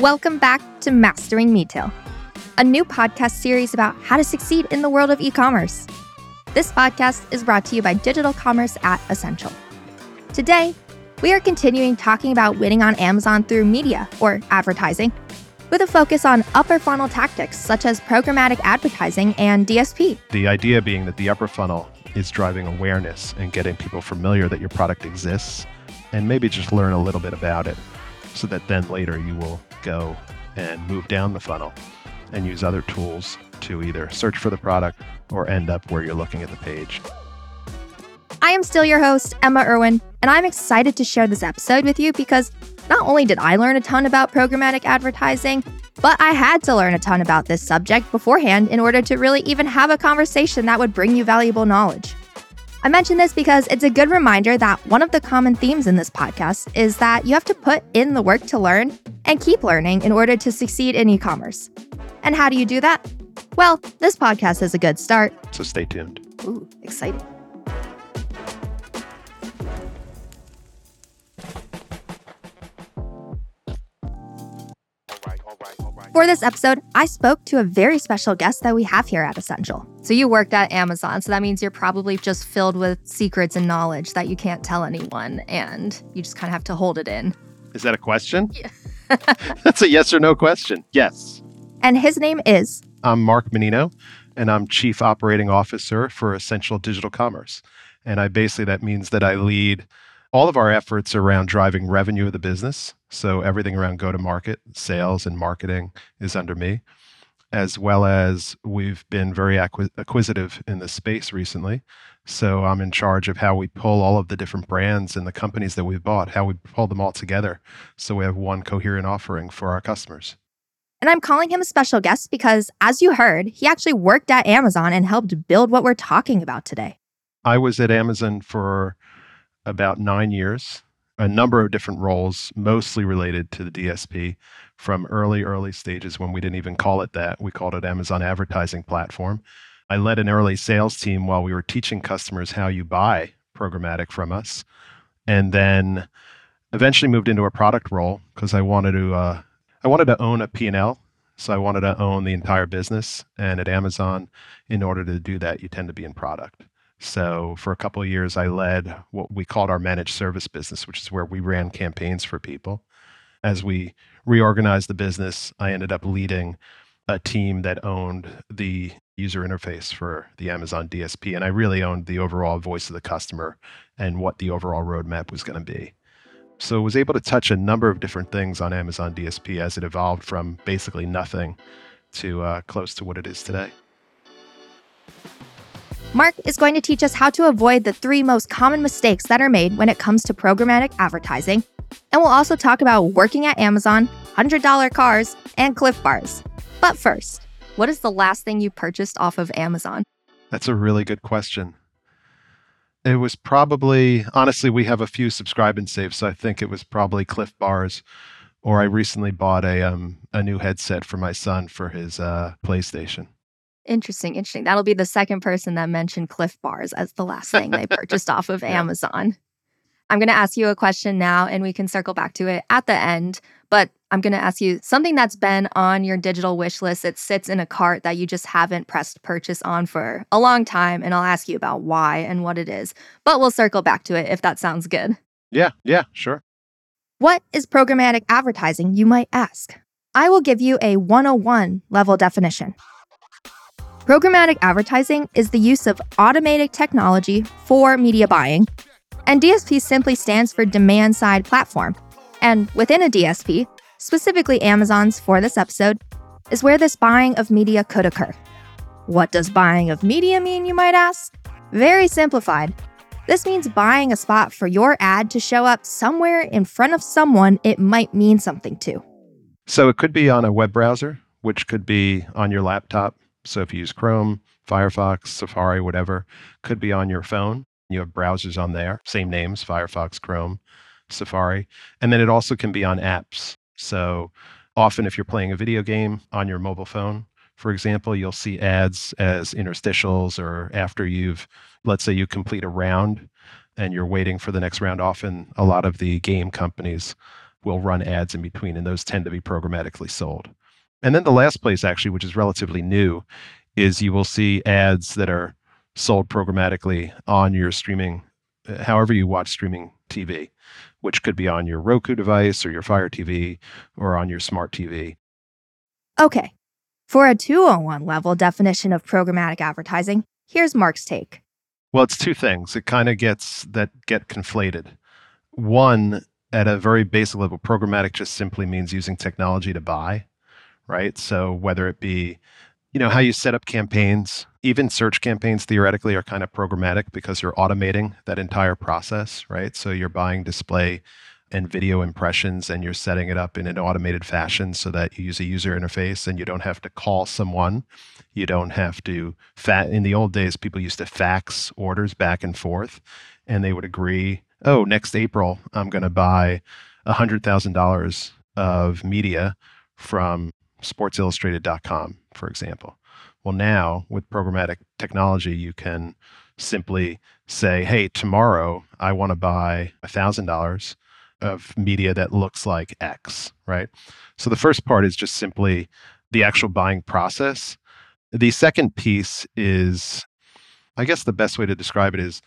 Welcome back to Mastering Retail, a new podcast series about how to succeed in the world of e commerce. This podcast is brought to you by Digital Commerce at Ascential. Today, we are continuing talking about winning on Amazon through media or advertising, with a focus on upper funnel tactics such as programmatic advertising and DSP. The idea being that the upper funnel is driving awareness and getting people familiar that your product exists and maybe just learn a little bit about it so that then later you will go and move down the funnel and use other tools to either search for the product or end up where you're looking at the page. I am still your host, Emma Irwin, and I'm excited to share this episode with you because not only did I learn a ton about programmatic advertising, but I had to learn a ton about this subject beforehand in order to really even have a conversation that would bring you valuable knowledge. I mention this because it's a good reminder that one of the common themes in this podcast is that you have to put in the work to learn and keep learning in order to succeed in e commerce. And how do you do that? Well, this podcast is a good start. So stay tuned. Ooh, exciting. For this episode, I spoke to a very special guest that we have here at Ascential. So, you worked at Amazon, so that means you're probably just filled with secrets and knowledge that you can't tell anyone, and you just kind of have to hold it in. Is that a question? Yeah. That's a yes or no question. Yes. And his name is? I'm Mark Mannino, and I'm Chief Operating Officer for Ascential Digital Commerce. And I basically, that means that I lead all of our efforts around driving revenue of the business. So everything around go to market, mm-hmm. sales, and marketing is under me, as well as we've been very acqu- acquisitive in this space recently. So I'm in charge of how we pull all of the different brands and the companies that we've bought, how we pull them all together so we have one coherent offering for our customers. And I'm calling him a special guest because, as you heard, he actually worked at Amazon and helped build what we're talking about today. I was at Amazon for about nine years, a number of different roles, mostly related to the DSP from early, early stages when we didn't even call it that. We called it Amazon Advertising Platform. I led an early sales team while we were teaching customers how you buy programmatic from us. And then eventually moved into a product role because I wanted to uh, I wanted to own a P&L. So I wanted to own the entire business. And at Amazon, in order to do that, you tend to be in product. So for a couple of years, I led what we called our managed service business, which is where we ran campaigns for people. As we reorganized the business, I ended up leading a team that owned the user interface for the Amazon DSP. And I really owned the overall voice of the customer and what the overall roadmap was going to be. So I was able to touch a number of different things on Amazon DSP as it evolved from basically nothing to uh, close to what it is today. Mark is going to teach us how to avoid the three most common mistakes that are made when it comes to programmatic advertising. And we'll also talk about working at Amazon, $100 cars, and Clif Bars. But first, what is the last thing you purchased off of Amazon? That's a really good question. It was probably, honestly, we have a few subscribe and save, so I think it was probably Clif Bars. Or I recently bought a um, a new headset for my son for his uh, PlayStation. Interesting, interesting. That'll be the second person that mentioned Clif Bars as the last thing they purchased off of. Amazon. I'm going to ask you a question now and we can circle back to it at the end. But I'm going to ask you something that's been on your digital wish list. It sits in a cart that you just haven't pressed purchase on for a long time. And I'll ask you about why and what it is. But we'll circle back to it if that sounds good. Yeah, yeah, sure. What is programmatic advertising, you might ask? I will give you a 101 level definition. Programmatic advertising is the use of automated technology for media buying, and DSP simply stands for demand side platform. And within a DSP, specifically Amazon's for this episode, is where this buying of media could occur. What does buying of media mean, you might ask? Very simplified. This means buying a spot for your ad to show up somewhere in front of someone it might mean something to. So it could be on a web browser, which could be on your laptop, so if you use Chrome, Firefox, Safari, whatever, could be on your phone. You have browsers on there, same names, Firefox, Chrome, Safari. And then it also can be on apps. So often if you're playing a video game on your mobile phone, for example, you'll see ads as interstitials or after you've, let's say you complete a round and you're waiting for the next round. Often a lot of the game companies will run ads in between, and those tend to be programmatically sold. And then the last place, actually, which is relatively new, is you will see ads that are sold programmatically on your streaming, uh, however you watch streaming TV, which could be on your Roku device or your Fire TV or on your smart TV. Okay, for a 201 level definition of programmatic advertising, here's Mark's take. Well, it's two things. It kind of gets that get conflated. One, at a very basic level, programmatic just simply means using technology to buy, right? So whether it be, you know, how you set up campaigns, even search campaigns theoretically are kind of programmatic because you're automating that entire process, right? So you're buying display and video impressions and you're setting it up in an automated fashion so that you use a user interface and you don't have to call someone you don't have to fat in the old days people used to fax orders back and forth and they would agree oh next april i'm going to buy $100000 of media from sportsillustrated.com for example well now with programmatic technology you can simply say hey tomorrow i want to buy $1000 of media that looks like X, right? So the first part is just simply the actual buying process. The second piece is, I guess the best way to describe it is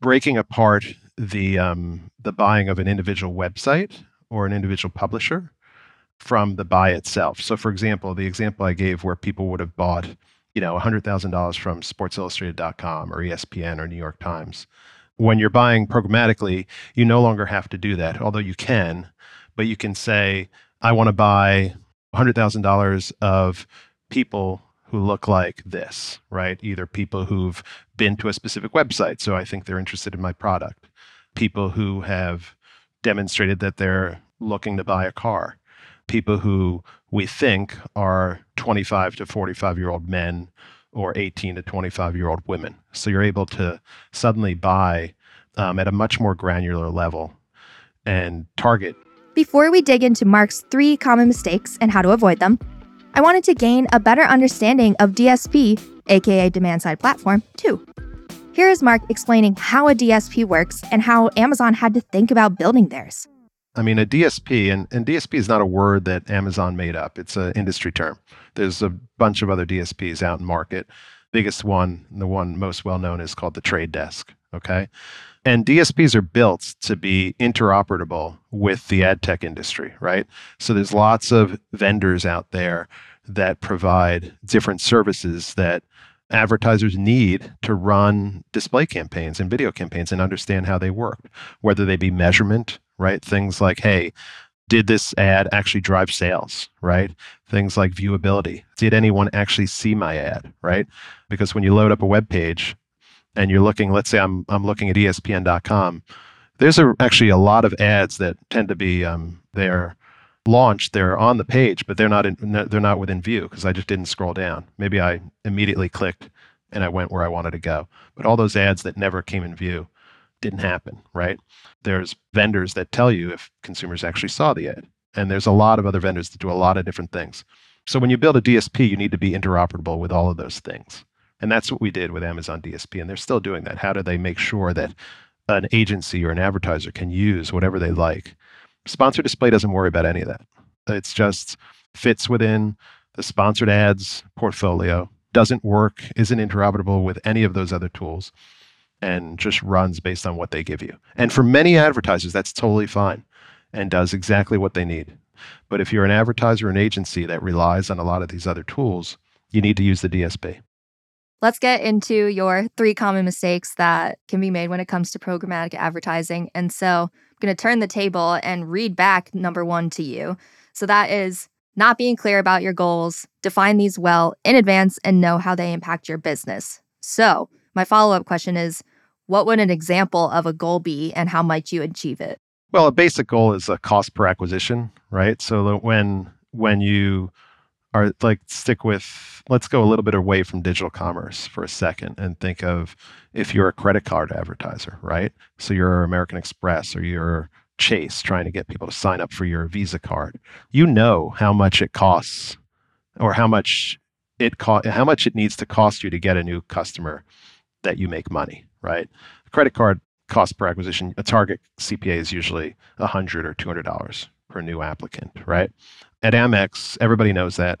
breaking apart the um, the buying of an individual website or an individual publisher from the buy itself. So, for example, the example I gave where people would have bought, you know, $100,000 from SportsIllustrated.com or ESPN or New York Times when you're buying programmatically, you no longer have to do that, although you can, but you can say, I want to buy $100,000 of people who look like this, right? Either people who've been to a specific website, so I think they're interested in my product, people who have demonstrated that they're looking to buy a car, people who we think are 25 to 45 year old men or 18 to 25 year old women. So you're able to suddenly buy um, at a much more granular level and target. Before we dig into Mark's three common mistakes and how to avoid them, I wanted to gain a better understanding of DSP, aka demand side platform, too. Here is Mark explaining how a DSP works and how Amazon had to think about building theirs. I mean, a DSP, and, and DSP is not a word that Amazon made up, it's an industry term. There's a bunch of other DSPs out in market. Biggest one, the one most well known, is called the Trade Desk. Okay. And DSPs are built to be interoperable with the ad tech industry, right? So there's lots of vendors out there that provide different services that advertisers need to run display campaigns and video campaigns and understand how they work, whether they be measurement, right? Things like, hey, did this ad actually drive sales, right? Things like viewability. Did anyone actually see my ad, right? Because when you load up a web page and you're looking, let's say I'm, I'm looking at ESPN.com, there's a, actually a lot of ads that tend to be um, they're launched, they're on the page, but they're not in, they're not within view because I just didn't scroll down. Maybe I immediately clicked and I went where I wanted to go. But all those ads that never came in view didn't happen, right? There's vendors that tell you if consumers actually saw the ad. And there's a lot of other vendors that do a lot of different things. So when you build a DSP, you need to be interoperable with all of those things. And that's what we did with Amazon DSP. And they're still doing that. How do they make sure that an agency or an advertiser can use whatever they like? Sponsored display doesn't worry about any of that. It's just fits within the sponsored ads portfolio, doesn't work, isn't interoperable with any of those other tools and just runs based on what they give you. And for many advertisers, that's totally fine and does exactly what they need. But if you're an advertiser or an agency that relies on a lot of these other tools, you need to use the DSP. Let's get into your three common mistakes that can be made when it comes to programmatic advertising. And so I'm going to turn the table and read back number one to you. So that is not being clear about your goals, define these well in advance, and know how they impact your business. So, my follow up question is what would an example of a goal be and how might you achieve it? Well, a basic goal is a cost per acquisition, right? So when when you are like stick with let's go a little bit away from digital commerce for a second and think of if you're a credit card advertiser, right? So you're American Express or you're Chase trying to get people to sign up for your Visa card. You know how much it costs or how much it co- how much it needs to cost you to get a new customer that you make money, right? A credit card cost per acquisition, a target CPA is usually 100 or $200 per new applicant, right? At Amex, everybody knows that.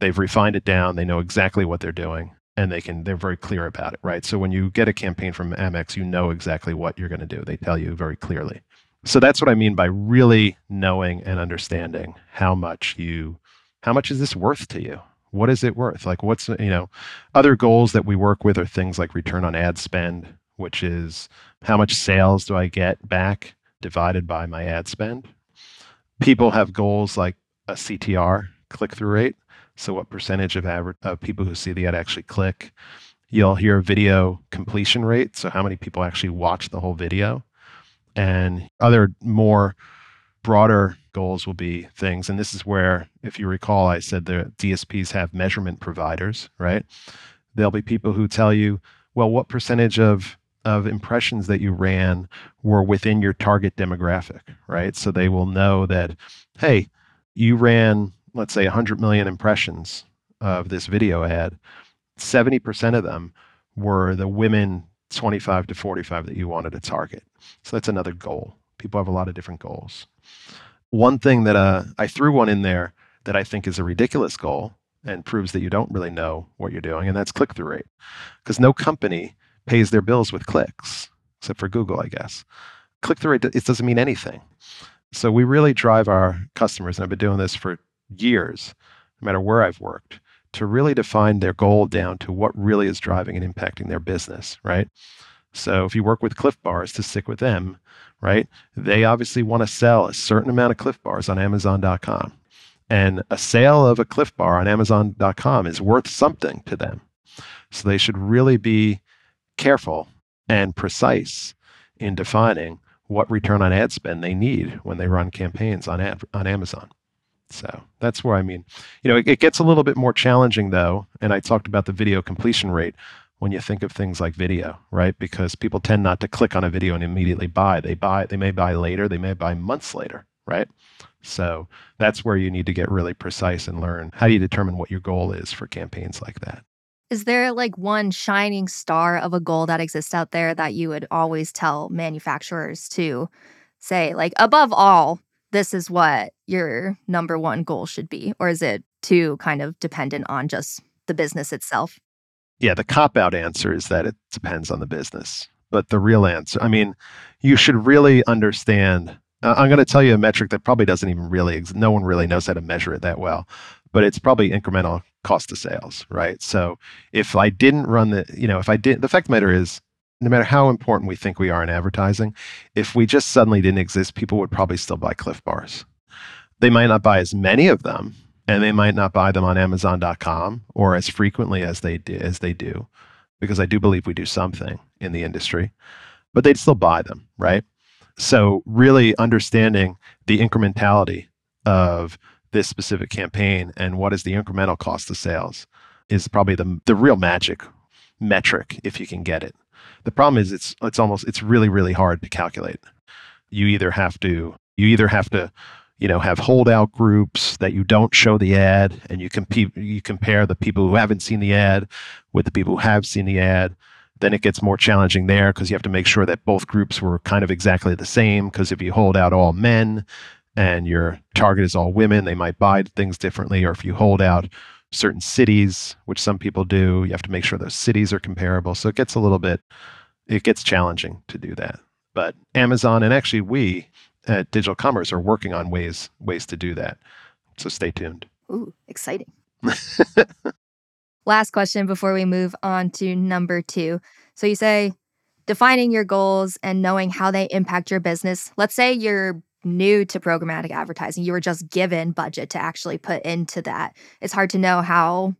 They've refined it down. They know exactly what they're doing and they can they're very clear about it, right? So when you get a campaign from Amex, you know exactly what you're going to do. They tell you very clearly. So that's what I mean by really knowing and understanding how much you how much is this worth to you? What is it worth? Like what's you know, other goals that we work with are things like return on ad spend, which is how much sales do I get back divided by my ad spend. People have goals like a CTR, click through rate. So what percentage of average of people who see the ad actually click? You'll hear video completion rate. So how many people actually watch the whole video? And other more broader goals will be things. And this is where, if you recall, I said the DSPs have measurement providers, right? There'll be people who tell you, well, what percentage of of impressions that you ran were within your target demographic, right? So they will know that, hey, you ran, let's say, 100 million impressions of this video ad. 70% of them were the women 25 to 45 that you wanted to target. So that's another goal. People have a lot of different goals. One thing that uh, I threw one in there that I think is a ridiculous goal and proves that you don't really know what you're doing, and that's click through rate. Because no company pays their bills with clicks, except for Google, I guess. Click through rate, it doesn't mean anything. So we really drive our customers, and I've been doing this for years, no matter where I've worked, to really define their goal down to what really is driving and impacting their business, right? So if you work with Clif Bars to stick with them, right? They obviously want to sell a certain amount of Clif Bars on Amazon.com. And a sale of a Clif Bar on Amazon.com is worth something to them. So they should really be careful and precise in defining what return on ad spend they need when they run campaigns on ad, on Amazon. So that's where I mean, you know, it, it, gets a little bit more challenging though. And I talked about the video completion rate when you think of things like video, right? Because people tend not to click on a video and immediately buy. They buy, they may buy later, they may buy months later, right? So that's where you need to get really precise and learn how do you determine what your goal is for campaigns like that. Is there like one shining star of a goal that exists out there that you would always tell manufacturers to say, like, above all, this is what your number one goal should be? Or is it too kind of dependent on just the business itself? Yeah, the cop out answer is that it depends on the business. But the real answer, I mean, you should really understand. Uh, I'm going to tell you a metric that probably doesn't even really, no one really knows how to measure it that well, but it's probably incremental cost of sales, right? So if I didn't run the, you know, if I did, the fact of the matter is, no matter how important we think we are in advertising, if we just suddenly didn't exist, people would probably still buy Clif Bars. They might not buy as many of them, and they might not buy them on Amazon.com or as frequently as they do, as they do, because I do believe we do something in the industry, but they'd still buy them, right? So really understanding the incrementality of this specific campaign and what is the incremental cost of sales is probably the the real magic metric if you can get it. The problem is it's it's almost it's really really hard to calculate. You either have to you either have to you know have holdout groups that you don't show the ad and you compete you compare the people who haven't seen the ad with the people who have seen the ad then it gets more challenging there because you have to make sure that both groups were kind of exactly the same because if you hold out all men and your target is all women, they might buy things differently. Or if you hold out certain cities, which some people do, you have to make sure those cities are comparable. So it gets a little bit, it gets challenging to do that. But Amazon and actually we at Digital Commerce are working on ways ways to do that. So stay tuned. Ooh, exciting. Last question before we move on to number two. So you say defining your goals and knowing how they impact your business. Let's say you're new to programmatic advertising. You were just given budget to actually put into that. It's hard to know how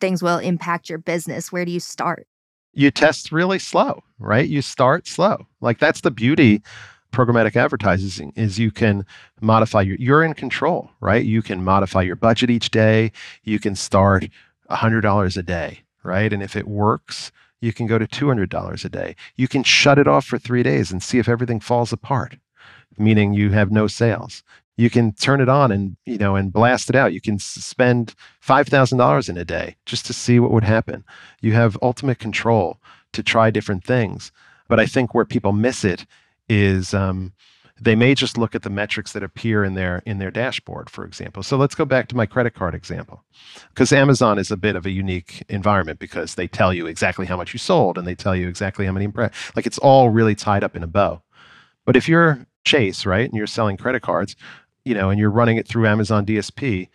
things will impact your business. Where do you start? You test really slow, right? You start slow. Like that's the beauty programmatic advertising is you can modify your you're in control, right? You can modify your budget each day. You can start $100 a day, right? And if it works, you can go to $200 a day. You can shut it off for 3 days and see if everything falls apart meaning you have no sales. You can turn it on and you know and blast it out. You can spend five thousand dollars in a day just to see what would happen. You have ultimate control to try different things. But I think where people miss it is um, they may just look at the metrics that appear in their in their dashboard, for example. So let's go back to my credit card example, because Amazon is a bit of a unique environment because they tell you exactly how much you sold and they tell you exactly how many like it's all really tied up in a bow. But if you're Chase, right, and you're selling credit cards, you know, and you're running it through Amazon DSP,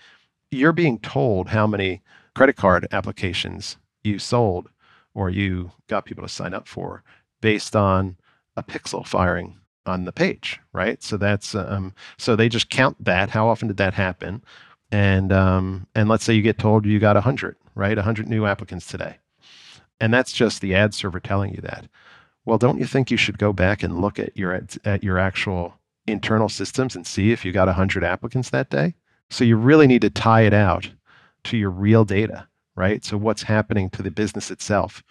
you're being told how many credit card applications you sold or you got people to sign up for based on a pixel firing on the page, right? So that's um, so they just count that. How often did that happen? And um, and let's say you get told you got hundred, right? hundred new applicants today, and that's just the ad server telling you that. Well, don't you think you should go back and look at your at your actual internal systems and see if you got hundred applicants that day? So you really need to tie it out to your real data, right? So what's happening to the business itself?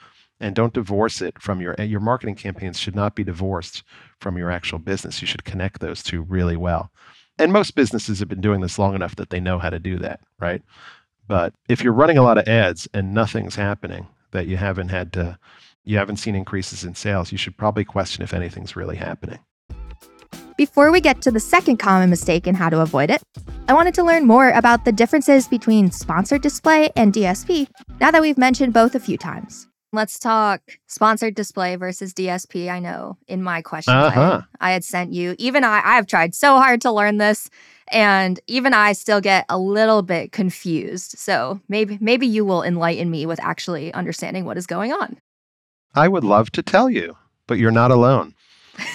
And don't divorce it from your your marketing campaigns should not be divorced from your actual business. You should connect those two really well. And most businesses have been doing this long enough that they know how to do that right? But if you're running a lot of ads and nothing's happening that you haven't had to you haven't seen increases in sales you should probably question if anything's really happening. Before we get to the second common mistake and how to avoid it, I wanted to learn more about the differences between sponsored display and DSP now that we've mentioned both a few times. Let's talk sponsored display versus DSP. I know in my question uh-huh. I, I, had sent you, even I, I have tried so hard to learn this, and even I still get a little bit confused. So maybe maybe you will enlighten me with actually understanding what is going on. I would love to tell you, but you're not alone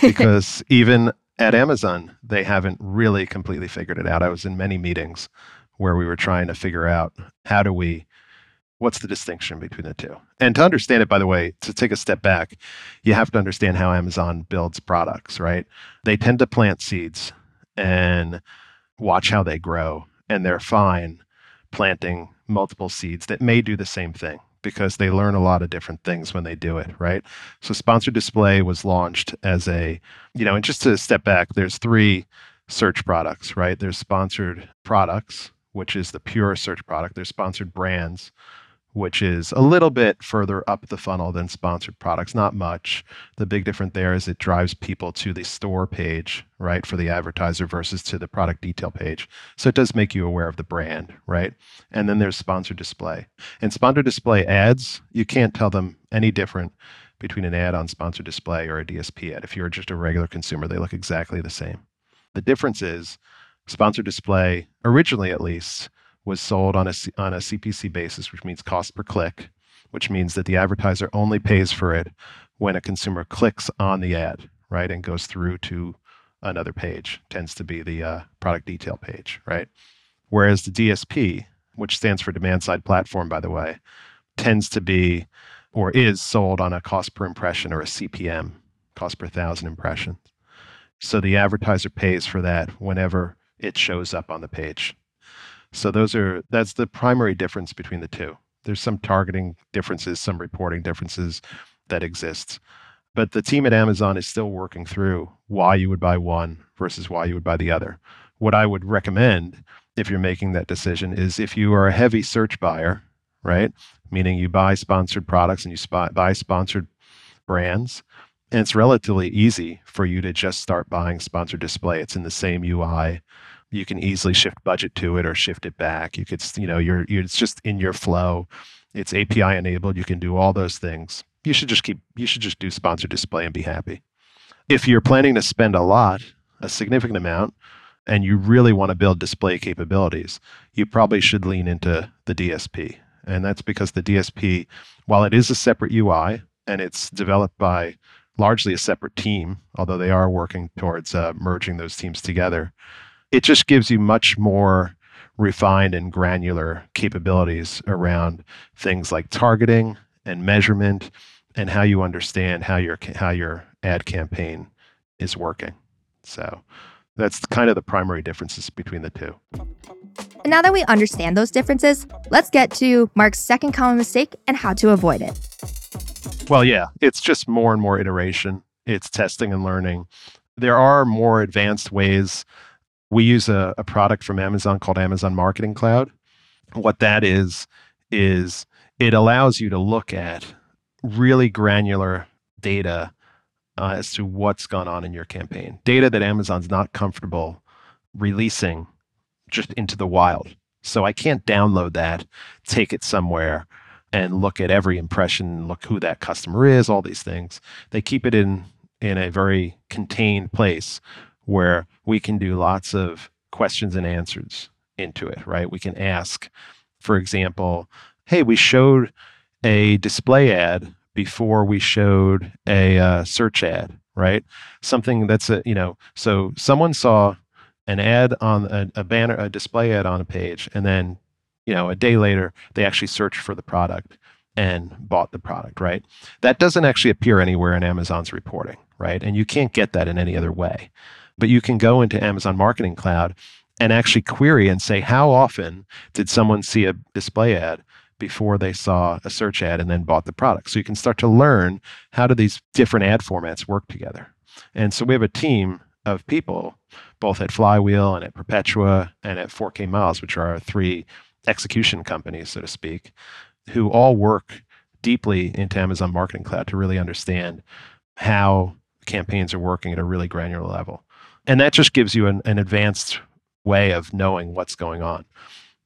because even at Amazon, they haven't really completely figured it out. I was in many meetings where we were trying to figure out how do we what's the distinction between the two? And to understand it, by the way, to take a step back, you have to understand how Amazon builds products, right? They tend to plant seeds and watch how they grow, and they're fine planting multiple seeds that may do the same thing because they learn a lot of different things when they do it, right? So sponsored display was launched as a, you know, and just to step back, there's three search products, right? There's sponsored products, which is the pure search product. There's sponsored brands, which is a little bit further up the funnel than sponsored products, not much. The big difference there is it drives people to the store page, right, for the advertiser versus to the product detail page. So it does make you aware of the brand, right? And then there's sponsored display. And sponsored display ads, you can't tell them any different between an ad on sponsored display or a DSP ad. If you're just a regular consumer, they look exactly the same. The difference is sponsored display, originally at least, was sold on a, on a CPC basis, which means cost per click, which means that the advertiser only pays for it when a consumer clicks on the ad, right, and goes through to another page, tends to be the uh, product detail page, right? Whereas the DSP, which stands for demand side platform, by the way, tends to be or is sold on a cost per impression or a CPM, cost per thousand impressions. So the advertiser pays for that whenever it shows up on the page. So those are that's the primary difference between the two. There's some targeting differences, some reporting differences that exists. But the team at Amazon is still working through why you would buy one versus why you would buy the other. What I would recommend if you're making that decision is if you are a heavy search buyer, right? Meaning you buy sponsored products and you buy sponsored brands, and it's relatively easy for you to just start buying sponsored display. It's in the same UI you can easily shift budget to it or shift it back. You could, you know, you're, you're, it's just in your flow. It's API enabled. You can do all those things. You should just keep, you should just do sponsored display and be happy. If you're planning to spend a lot, a significant amount, and you really want to build display capabilities, you probably should lean into the DSP. And that's because the DSP, while it is a separate UI and it's developed by largely a separate team, although they are working towards uh, merging those teams together, it just gives you much more refined and granular capabilities around things like targeting and measurement and how you understand how your how your ad campaign is working. So that's kind of the primary differences between the two. And now that we understand those differences, let's get to Mark's second common mistake and how to avoid it. Well, yeah, it's just more and more iteration. It's testing and learning. There are more advanced ways we use a, a product from Amazon called Amazon Marketing Cloud. What that is, is it allows you to look at really granular data uh, as to what's gone on in your campaign. Data that Amazon's not comfortable releasing just into the wild. So I can't download that, take it somewhere, and look at every impression, look who that customer is, all these things. They keep it in in a very contained place where we can do lots of questions and answers into it, right? We can ask, for example, hey, we showed a display ad before we showed a uh, search ad, right? Something that's a, you know, so someone saw an ad on a, a banner, a display ad on a page, and then, you know, a day later, they actually searched for the product and bought the product, right? That doesn't actually appear anywhere in Amazon's reporting, right? And you can't get that in any other way. But you can go into Amazon Marketing Cloud and actually query and say, how often did someone see a display ad before they saw a search ad and then bought the product? So you can start to learn how do these different ad formats work together. And so we have a team of people, both at Flywheel and at Perpetua and at 4K Miles, which are our three execution companies, so to speak, who all work deeply into Amazon Marketing Cloud to really understand how campaigns are working at a really granular level. And that just gives you an, an advanced way of knowing what's going on.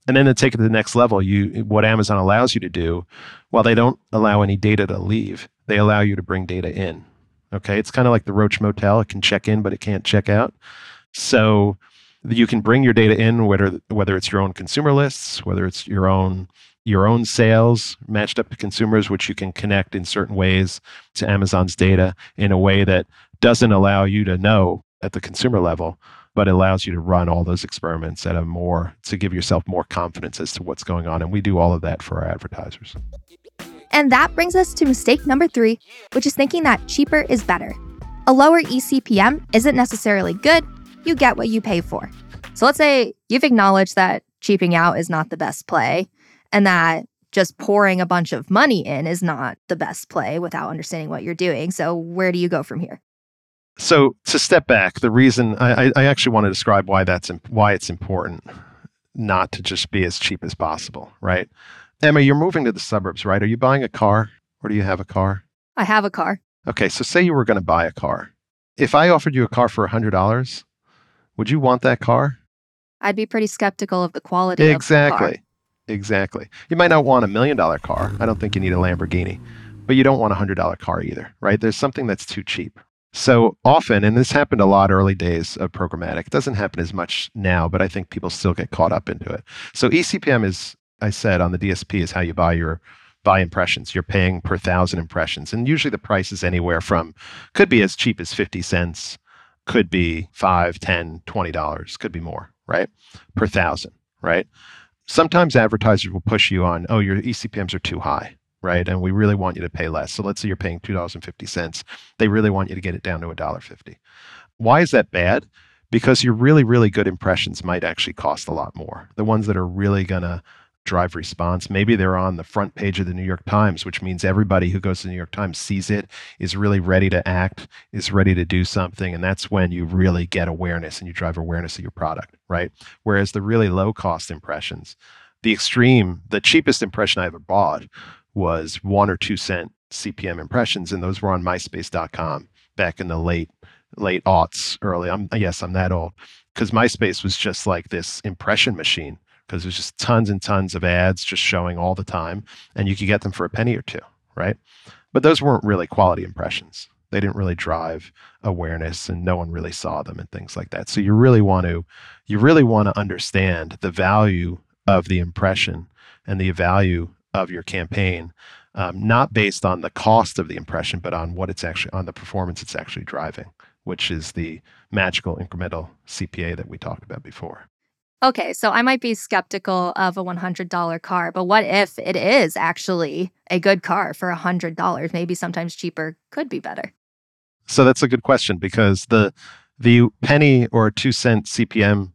And then to take it to the next level, you what Amazon allows you to do, while they don't allow any data to leave, they allow you to bring data in. Okay. It's kind of like the Roach Motel. It can check in, but it can't check out. So you can bring your data in, whether whether it's your own consumer lists, whether it's your own your own sales matched up to consumers, which you can connect in certain ways to Amazon's data in a way that doesn't allow you to know at the consumer level, but it allows you to run all those experiments at a more to give yourself more confidence as to what's going on. And we do all of that for our advertisers. And that brings us to mistake number three, which is thinking that cheaper is better. A lower eCPM isn't necessarily good, you get what you pay for. So let's say you've acknowledged that cheaping out is not the best play and that just pouring a bunch of money in is not the best play without understanding what you're doing. So, where do you go from here? So, to step back, the reason I, I actually want to describe why that's why it's important not to just be as cheap as possible, right? Emma, you're moving to the suburbs, right? Are you buying a car or do you have a car? I have a car. Okay, so say you were going to buy a car. If I offered you a car for $100, would you want that car? I'd be pretty skeptical of the quality exactly. Exactly. You might not want a million dollar car. I don't think you need a Lamborghini, but you don't want a hundred dollar car either, right? There's something that's too cheap. So often, and this happened a lot early days of programmatic. It doesn't happen as much now, but I think people still get caught up into it. So eCPM is, I said on the DSP, is how you buy your buy impressions. You're paying per thousand impressions, and usually the price is anywhere from could be as cheap as fifty cents, could be five, ten, twenty dollars, could be more, right, per thousand, right sometimes advertisers will push you on, oh, your eCPMs are too high, right? And we really want you to pay less. So let's say you're paying $2.50. They really want you to get it down to $1.50. Why is that bad? Because your really, really good impressions might actually cost a lot more. The ones that are really going to drive response. Maybe they're on the front page of the New York Times, which means everybody who goes to the New York Times sees it, is really ready to act, is ready to do something. And that's when you really get awareness and you drive awareness of your product, right? Whereas the really low cost impressions, the extreme, the cheapest impression I ever bought was one or two cent CPM impressions, and those were on MySpace.com back in the late late aughts, early. I'm yes, I'm that old because MySpace was just like this impression machine because there's just tons and tons of ads just showing all the time, and you could get them for a penny or two, right? But those weren't really quality impressions. They didn't really drive awareness, and no one really saw them and things like that. So you really want to, you really want to understand the value of the impression and the value of your campaign, um, not based on the cost of the impression, but on what it's actually on the performance it's actually driving, which is the magical incremental CPA that we talked about before. Okay, so I might be skeptical of a $100 car, but what if it is actually a good car for $100? Maybe sometimes cheaper could be better. So that's a good question because the the penny or 2 cent CPM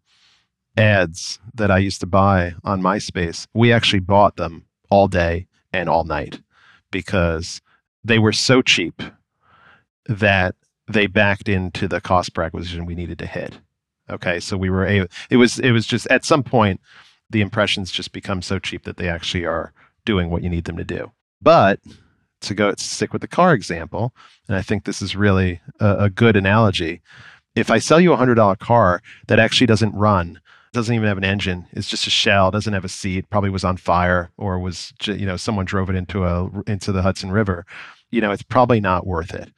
ads that I used to buy on MySpace, we actually bought them all day and all night because they were so cheap that they backed into the cost per acquisition we needed to hit. Okay, so we were able. It was it was just at some point the impressions just become so cheap that they actually are doing what you need them to do. But to go stick with the car example, and I think this is really a, a good analogy. If I sell you a hundred dollar car that actually doesn't run, doesn't even have an engine, it's just a shell, doesn't have a seat, probably was on fire or was you know someone drove it into a into the Hudson River, you know it's probably not worth it.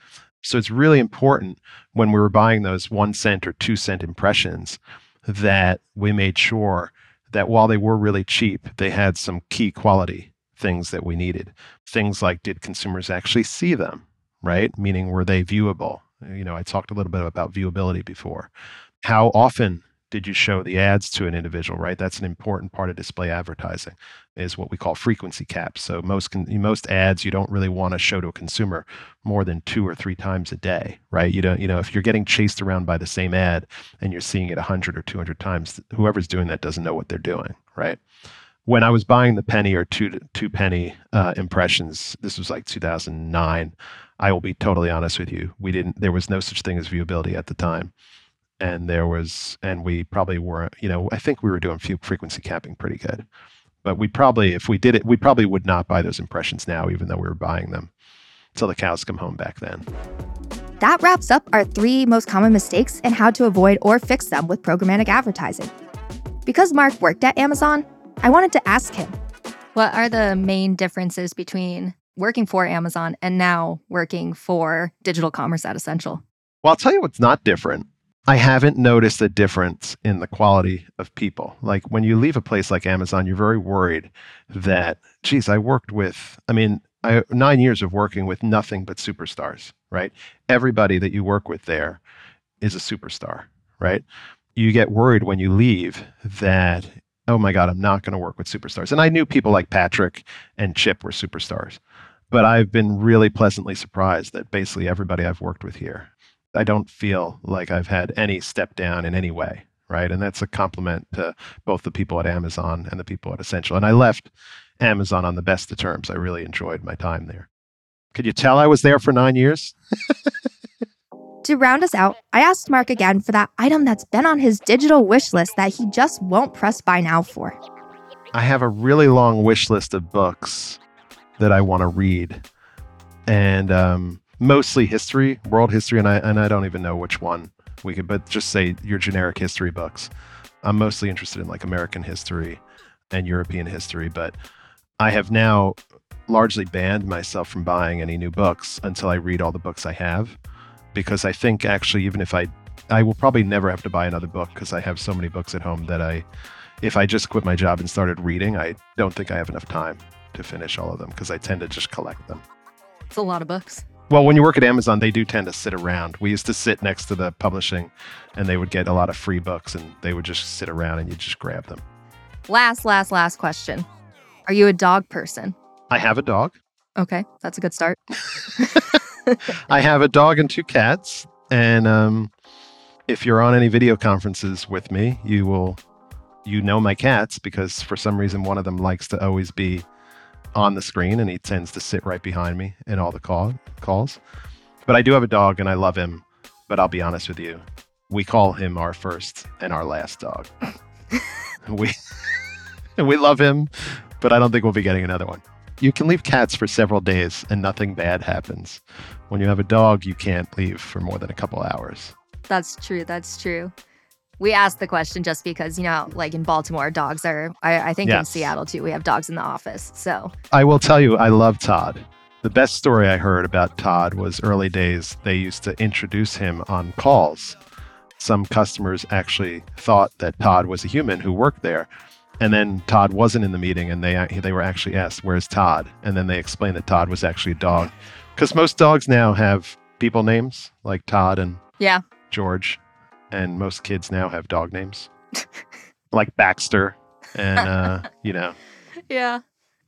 So it's really important when we were buying those one cent or two cent impressions that we made sure that while they were really cheap, they had some key quality things that we needed. Things like did consumers actually see them, right? Meaning, were they viewable? You know, I talked a little bit about viewability before. How often did you show the ads to an individual right? That's an important part of display advertising is what we call frequency caps. So most most ads you don't really want to show to a consumer more than two or three times a day right? You don't you know if you're getting chased around by the same ad and you're seeing it 100 or 200 times whoever's doing that doesn't know what they're doing right? When i was buying the penny or two two penny uh, impressions this was like 2009 i will be totally honest with you we didn't there was no such thing as viewability at the time and there was and we probably weren't you know i think we were doing frequency capping pretty good. But we probably if we did it we probably would not buy those impressions now even though we were buying them until the cows come home back then. That wraps up our three most common mistakes and how to avoid or fix them with programmatic advertising. Because mark worked at amazon i wanted to ask him what are the main differences between working for amazon and now working for digital commerce at ascential? Well i'll tell you what's not different I haven't noticed a difference in the quality of people. Like when you leave a place like Amazon, you're very worried that, geez, I worked with, I mean, I, nine years of working with nothing but superstars, right? Everybody that you work with there is a superstar, right? You get worried when you leave that, oh my God, I'm not going to work with superstars. And I knew people like Patrick and Chip were superstars, but I've been really pleasantly surprised that basically everybody I've worked with here I don't feel like I've had any step down in any way, right? And that's a compliment to both the people at Amazon and the people at Ascential. And I left Amazon on the best of terms. I really enjoyed my time there. Could you tell I was there for nine years? to round us out, I asked Mark again for that item that's been on his digital wish list that he just won't press buy now for. I have a really long wish list of books that I want to read. And um, mostly history, world history, and I and I don't even know which one we could, but just say your generic history books. I'm mostly interested in like American history and European history, but I have now largely banned myself from buying any new books until I read all the books I have, because I think actually even if I I will probably never have to buy another book because I have so many books at home that I if I just quit my job and started reading, I don't think I have enough time to finish all of them because I tend to just collect them. It's a lot of books. Well, when you work at Amazon, they do tend to sit around. We used to sit next to the publishing and they would get a lot of free books and they would just sit around and you just grab them. Last, last, last question. Are you a dog person? I have a dog. Okay, that's a good start. I have a dog and two cats. And um, if you're on any video conferences with me, you will, you know my cats because for some reason one of them likes to always be on the screen, and he tends to sit right behind me in all the call calls. But I do have a dog, and I love him. But I'll be honest with you, we call him our first and our last dog. we we love him, but I don't think we'll be getting another one. You can leave cats for several days and nothing bad happens. When you have a dog, you can't leave for more than a couple hours. That's true. That's true we asked the question just because you know like in baltimore dogs are i, I think yes. in seattle too we have dogs in the office so. I will tell you i love todd. The best story i heard about todd was early days they used to introduce him on calls. Some customers actually thought that todd was a human who worked there and then todd wasn't in the meeting and they they were actually asked where's todd? And then they explained that todd was actually a dog. Because most dogs now have people names like todd and yeah. George and most kids now have dog names like Baxter and uh, you know. Yeah.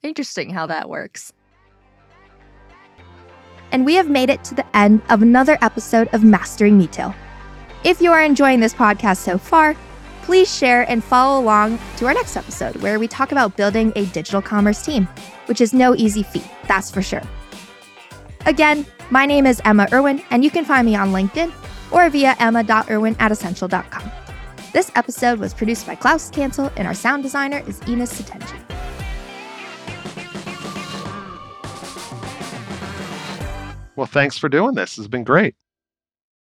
Interesting how that works. And we have made it to the end of another episode of Mastering Retail. If you are enjoying this podcast so far, please share and follow along to our next episode where we talk about building a digital commerce team, which is no easy feat, that's for sure. Again, my name is Emma Irwin, and you can find me on LinkedIn or via emma.irwin at ascential.com. This episode was produced by Klaus Cancel, and our sound designer is Enos Satenji. Well, thanks for doing this. It's been great.